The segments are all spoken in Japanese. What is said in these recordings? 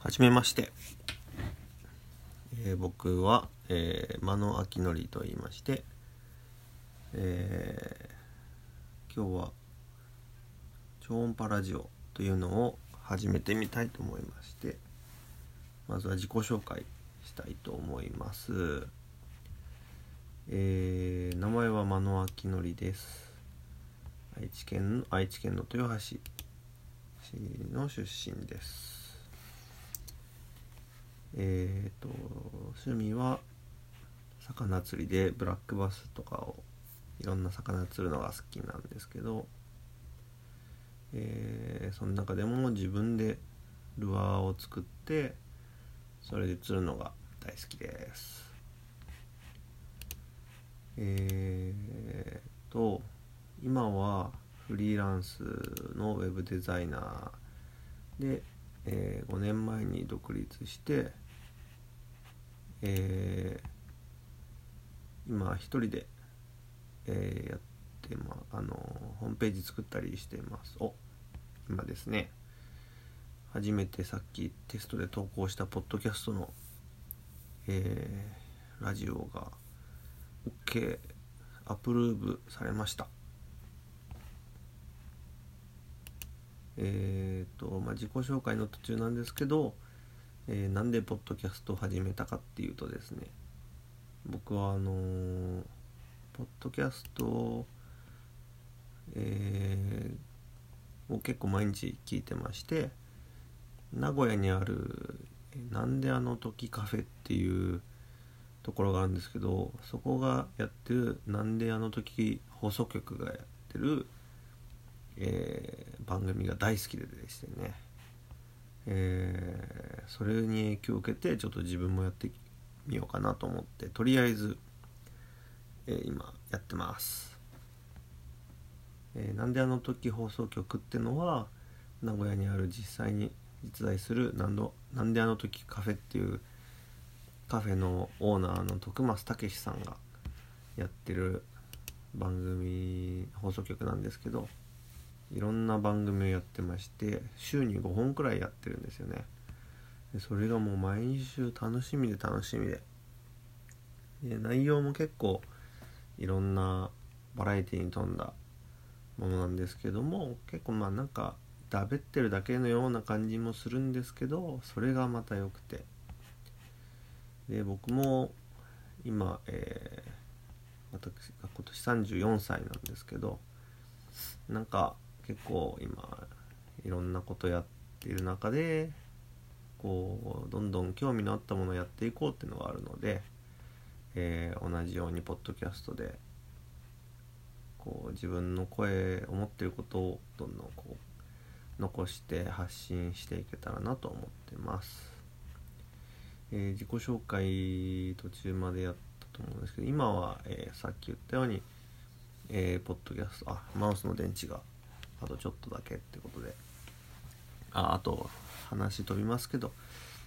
はじめまして、えー僕は、えー、間野明則と言いまして、えー今日は超音波ラジオというのを始めてみたいと思いましてまずは自己紹介したいと思います、えー名前は間野明則です。愛知県愛知県の豊橋市の出身です。えー、と趣味は魚釣りでブラックバスとかをいろんな魚釣るのが好きなんですけど、えーその中でも自分でルアーを作ってそれで釣るのが大好きです。えー、と今はフリーランスのウェブデザイナーで、え5年前に独立して、えー今一人で、えーやってまあのホームページ作ったりしてます。お今ですね。初めてさっきテストで投稿したポッドキャストの、えーラジオが OK アプローブされました。えーとまあ、自己紹介の途中なんですけど、えーなんでポッドキャストを始めたかっていうとですね僕はあのーポッドキャストを、えーを結構毎日聞いてまして名古屋にある「なんであの時カフェ」っていうところがあるんですけどそこがやってる「なんであの時放送局」がやってるえー番組が大好きででしてね、えーそれに影響を受けてちょっと自分もやってみようかなと思ってとりあえず、えー今やってます、えーなんであの時放送局ってのは名古屋にある実際に実在するなんなんであの時カフェっていうカフェのオーナーの徳増武さんがやってる番組放送局なんですけどいろんな番組をやってまして週に5本くらいやってるんですよね。でそれがもう毎週楽しみで楽しみで。で内容も結構いろんなバラエティに富んだものなんですけども結構まあなんかだべってるだけのような感じもするんですけどそれがまた良くて。で僕も今、えー私が今年34歳なんですけどなんか結構今いろんなことやっている中でこうどんどん興味のあったものをやっていこうっていうのがあるので、えー同じようにポッドキャストでこう自分の声思ってることをどんどんこう残して発信していけたらなと思ってます、えー自己紹介途中までやったと思うんですけど今は、えーさっき言ったようにえーポッドキャストあマウスの電池があとちょっとだけってことで。ああと話飛びますけど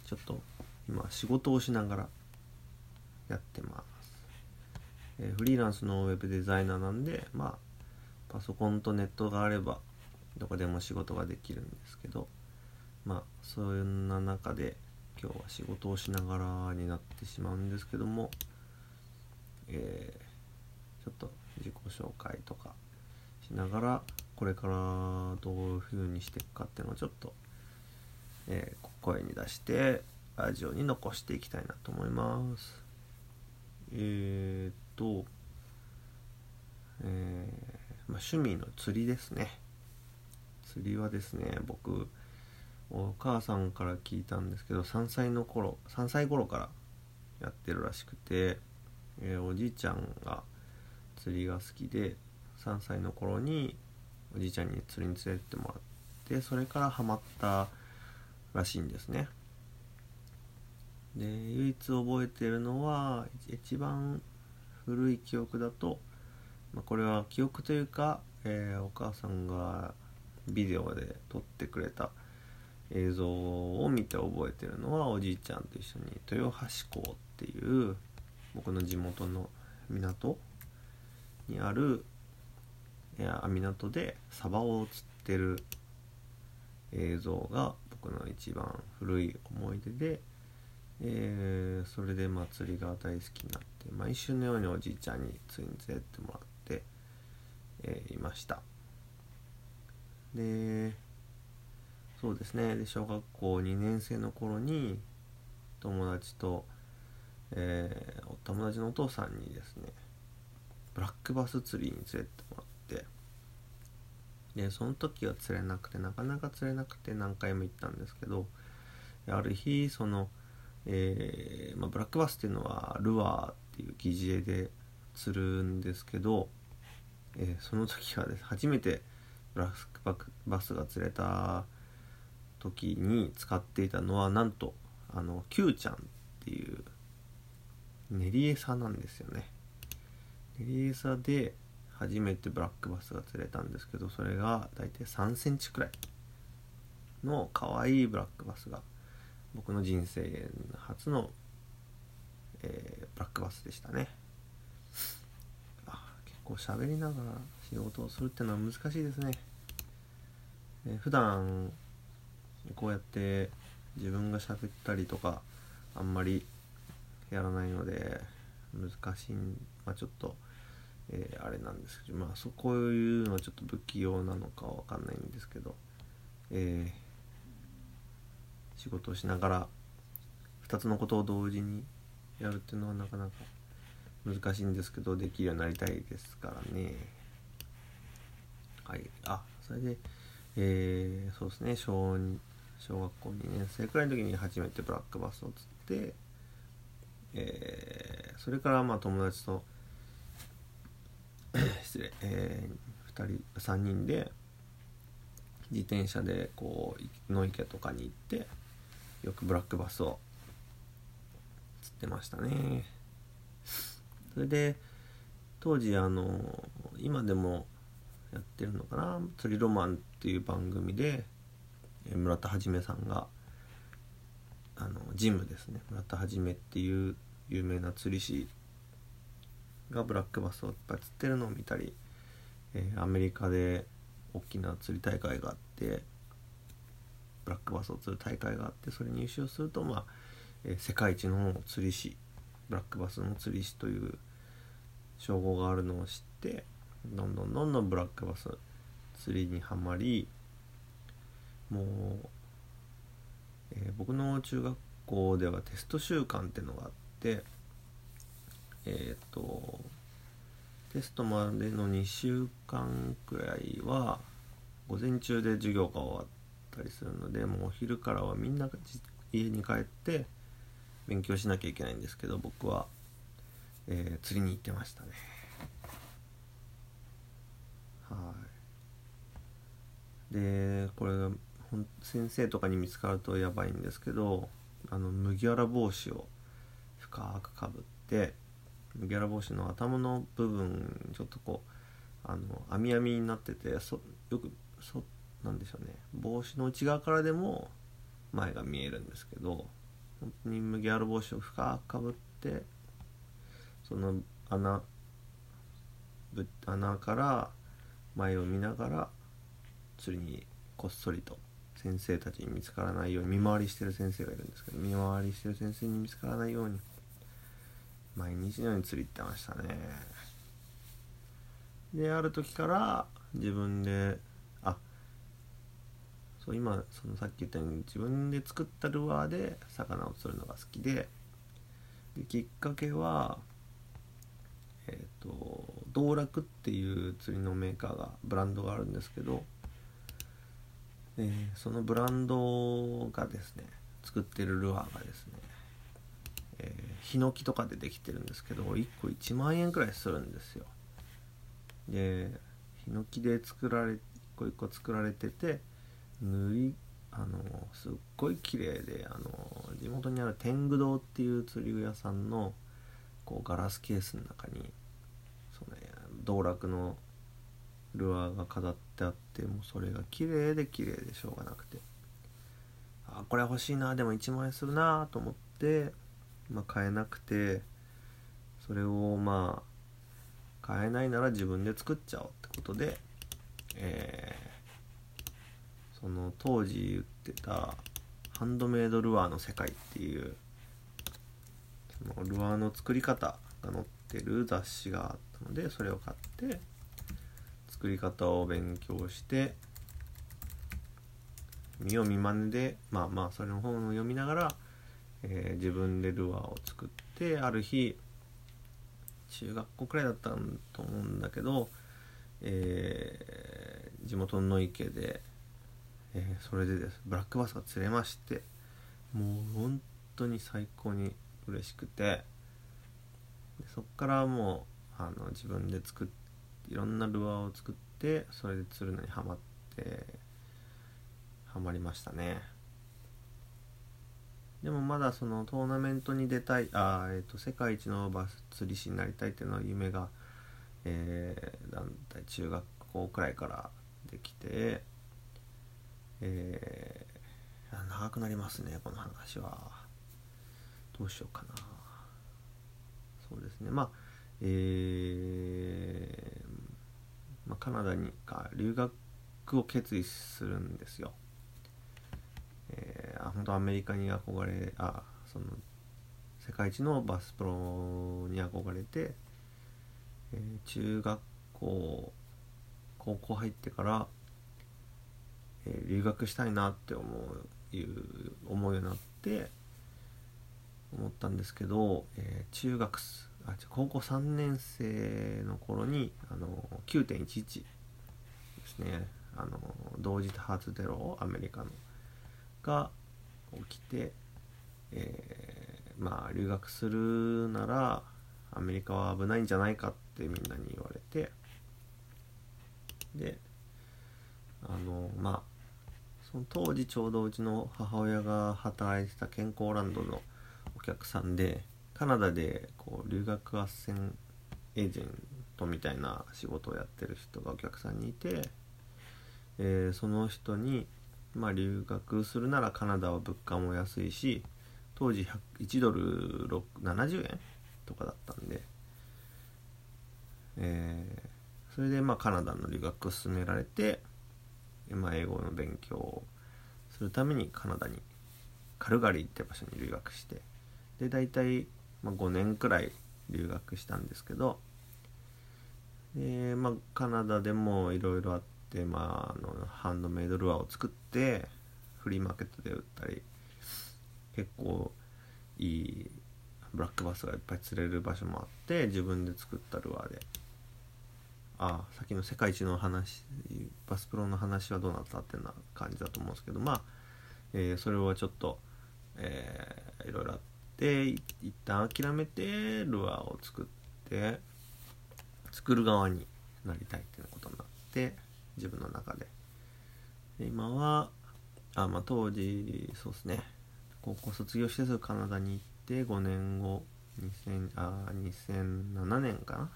ちょっと今仕事をしながらやってます、えーフリーランスのウェブデザイナーなんでまあパソコンとネットがあればどこでも仕事ができるんですけどまあそんな中で今日は仕事をしながらになってしまうんですけどもえーちょっと自己紹介とかしながらこれからどういう風にしていくかっていうのをちょっと、えー声に出してラジオに残していきたいなと思います。えー、っと、えーまあ、趣味の釣りですね。釣りはですね僕お母さんから聞いたんですけど3歳の頃3歳頃からやってるらしくて、えーおじいちゃんが釣りが好きで3歳の頃におじいちゃんに釣りに連れてってもらってそれからハマったらしいんですね。で唯一覚えてるのは一番古い記憶だと、まあ、これは記憶というか、えーお母さんがビデオで撮ってくれた映像を見て覚えてるのはおじいちゃんと一緒に豊橋港っていう僕の地元の港にある港でサバを釣ってる映像が僕の一番古い思い出で、えー、それでまあ釣りが大好きになって毎週のようにおじいちゃんに釣りに連れてもらって、えー、いました。でそうですね。で小学校2年生の頃に友達と、えー、友達のお父さんにですねブラックバス釣りに連れてもらってでその時は釣れなくてなかなか釣れなくて何回も行ったんですけどある日その、えー、まあ、ブラックバスっていうのはルアーっていう疑似餌で釣るんですけど、えー、その時はです初めてブラックバスが釣れた時に使っていたのはなんとあの Q ちゃんっていう練り餌なんですよね。練り餌で初めてブラックバスが釣れたんですけどそれが大体3センチくらいの可愛いブラックバスが僕の人生初の、えー、ブラックバスでしたね。あ結構喋りながら仕事をするってのは難しいですね、えー、普段こうやって自分が喋ったりとかあんまりやらないので難しいまあちょっとえー、あれなんですけどまあそこいうのはちょっと不器用なのかわかんないんですけど、えー、仕事をしながら2つのことを同時にやるっていうのはなかなか難しいんですけどできるようになりたいですからね。はい。あそれでえー、そうですね。小小学校2年生くらいの時に初めてブラックバスを釣って、えー、それからまあ友達と 失礼、えー、2人3人で自転車でこう野池とかに行ってよくブラックバスを釣ってましたね。それで当時あの今でもやってるのかな「釣りロマン」っていう番組で村田はじめさんがあのジムですね。村田はじめっていう有名な釣り師がブラックバスをいっぱい釣ってるのを見たり、えー、アメリカで大きな釣り大会があってブラックバスを釣る大会があってそれに優勝するとまあ、えー、世界一の釣り師ブラックバスの釣り師という称号があるのを知ってどんどんどんどんブラックバス釣りにはまりもう、えー、僕の中学校ではテスト週間っていうのがあってえっ、ー、とテストまでの2週間くらいは午前中で授業が終わったりするのでもうお昼からはみんな家に帰って勉強しなきゃいけないんですけど僕は、えー、釣りに行ってましたね。はい。でこれ先生とかに見つかるとやばいんですけどあの麦わら帽子を深くかぶってギャラ帽子の頭の部分ちょっとこうあの網網になっててそよくそなんでしょうね。帽子の内側からでも前が見えるんですけど本当に麦わら帽子を深くかぶってその穴ぶ穴から前を見ながら釣りにこっそりと先生たちに見つからないように見回りしてる先生がいるんですけど見回りしてる先生に見つからないように毎日のように釣り行ってましたね。である時から自分であそう今そのさっき言ったように自分で作ったルアーで魚を釣るのが好きでできっかけはえっ、ー、と道楽っていう釣りのメーカーがブランドがあるんですけど、えー、そのブランドがですね作ってるルアーがですね、ヒノキとかでできてるんですけど1個1万円くらいするんですよ。でヒノキで作られ一個一個作られてて塗りあのすっごい綺麗であの地元にある天狗堂っていう釣り具屋さんのこうガラスケースの中にその、ね、道楽のルアーが飾ってあってもうそれが綺麗で綺麗でしょうがなくて。あこれ欲しいなでも1万円するなと思ってまあ、買えなくてそれをまあ買えないなら自分で作っちゃおうってことで、えー、その当時言ってたハンドメイドルアーの世界」っていうそのルアーの作り方が載ってる雑誌があったのでそれを買って作り方を勉強して見よう見まねでまあまあそれの本を読みながら、えー、自分でルアーを作ってある日中学校くらいだったと思うんだけど、えー、地元の池で、えー、それでです。ブラックバスが釣れましてもう本当に最高に嬉しくてそっからもうあの自分で作っいろんなルアーを作ってそれで釣るのにハマってハマりましたね。でもまだそのトーナメントに出たいあ、えーと、世界一のバス釣り師になりたいっていうのは夢が、えー、団体中学校くらいからできて、えー、長くなりますねこの話は。どうしようかな。そうですね。まあえー、まあ、カナダにか留学を決意するんですよ。えー、本当アメリカに憧れあその世界一のバスプロに憧れて、えー、中学校高校入ってから、えー、留学したいなって思ういう思うようになって思ったんですけど、えー、中学あ高校3年生の頃にあの9.11ですね。あの同時多発テロアメリカのが起きて、えー、まあ留学するならアメリカは危ないんじゃないかってみんなに言われてであのまあその当時ちょうどうちの母親が働いてた健康ランドのお客さんでカナダでこう留学斡旋エージェントみたいな仕事をやってる人がお客さんにいて、えー、その人に、まあ、留学するならカナダは物価も安いし当時1ドル70円とかだったんで、えー、それでまあカナダの留学を勧められて、まあ、英語の勉強をするためにカナダにカルガリーって場所に留学してで大体まあ、5年くらい留学したんですけどで、まあ、カナダでもいろいろあって、でまあ、あのハンドメイドルアーを作ってフリーマーケットで売ったり結構いいブラックバスがいっぱい釣れる場所もあって自分で作ったルアーで。ああさっきの世界一の話バスプロの話はどうなったっていうな感じだと思うんですけどまあ、えー、それはちょっと、えー、いろいろあって一旦諦めてルアーを作って作る側になりたいっていうことになって自分の中で。で今はあまあ当時そうですね。高校卒業してすぐカナダに行って5年後2000あ2007年かな？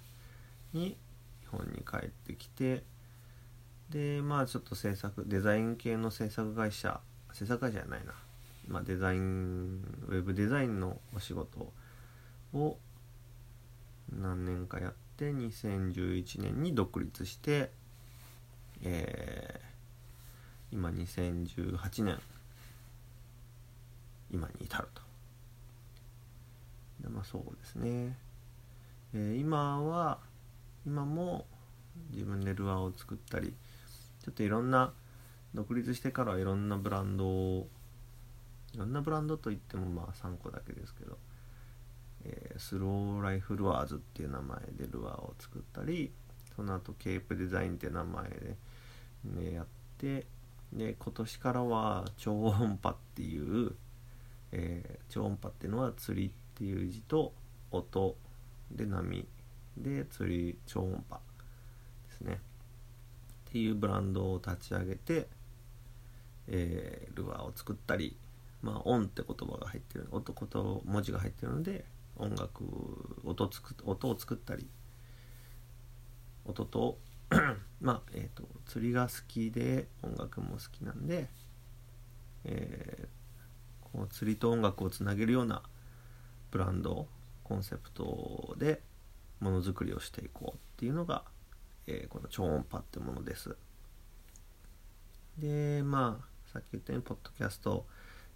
に日本に帰ってきてでまあちょっと制作デザイン系の制作会社制作会社じゃないな。まあ、デザインウェブデザインのお仕事を何年かやって2011年に独立して、えー、今2018年。今に至ると。でまあそうですね、えー、今は今も自分でルアーを作ったりちょっといろんな独立してからいろんなブランドをいろんなブランドといってもまあ3個だけですけど、えー、スローライフルアーズっていう名前でルアーを作ったりその後ケープデザインっていう名前で、ね、やってで今年からは超音波っていう、えー、超音波っていうのは釣りっていう字と音で波で釣り超音波ですね。っていうブランドを立ち上げて、えー、ルアーを作ったりまあ、音って言葉が入ってる音と文字が入ってるので音楽音つく音を作ったり音とまあえっ、ー、と釣りが好きで音楽も好きなんで、えー、この釣りと音楽をつなげるようなブランドコンセプトでものづくりをしていこうっていうのが、えー、この超音波ってものです。でまあさっき言ったようにポッドキャスト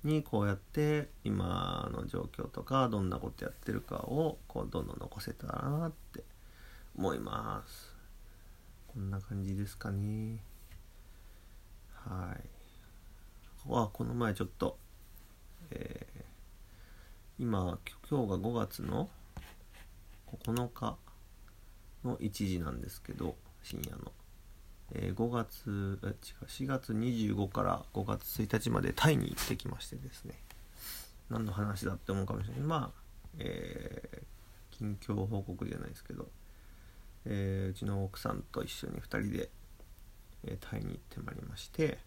にこうやって今の状況とかどんなことやってるかをこうどんどん残せたらなって思いますこんな感じですかね。はい。ここはこの前ちょっと、えー、今今日が5月の9日の1時なんですけど深夜の。えー、5月違う4月25から5月1日までタイに行ってきましてですね。何の話だって思うかもしれない。まあ、えー、近況報告じゃないですけど、えー、うちの奥さんと一緒に2人で、えタイに行ってまいりまして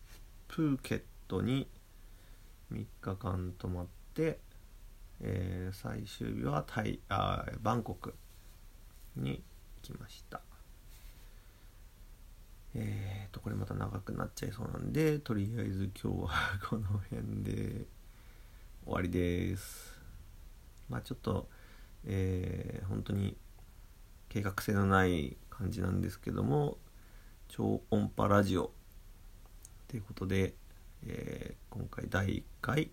プーケットに3日間泊まって、え最終日はタイあバンコクに行きましたえーと、これまた長くなっちゃいそうなんで、とりあえず今日はこの辺で終わりです。まあちょっと、えー、本当に計画性のない感じなんですけども、超音波ラジオということで、えー、今回第1回、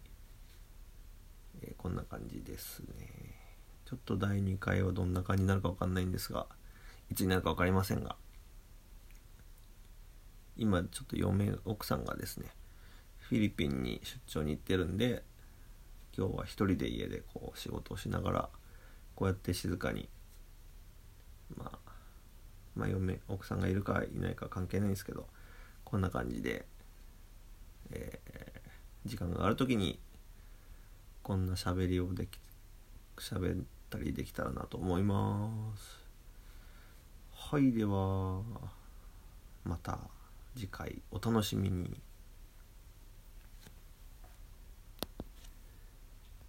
えー、こんな感じですね。ちょっと第2回はどんな感じになるか分かんないんですが、いつになるか分かりませんが、今ちょっと嫁奥さんがですねフィリピンに出張に行ってるんで今日は一人で家でこう仕事をしながらこうやって静かにまあまあ嫁奥さんがいるかいないか関係ないんですけどこんな感じで、えー、時間がある時にこんな喋りをでき喋ったりできたらなと思いますはいではまた次回お楽しみに。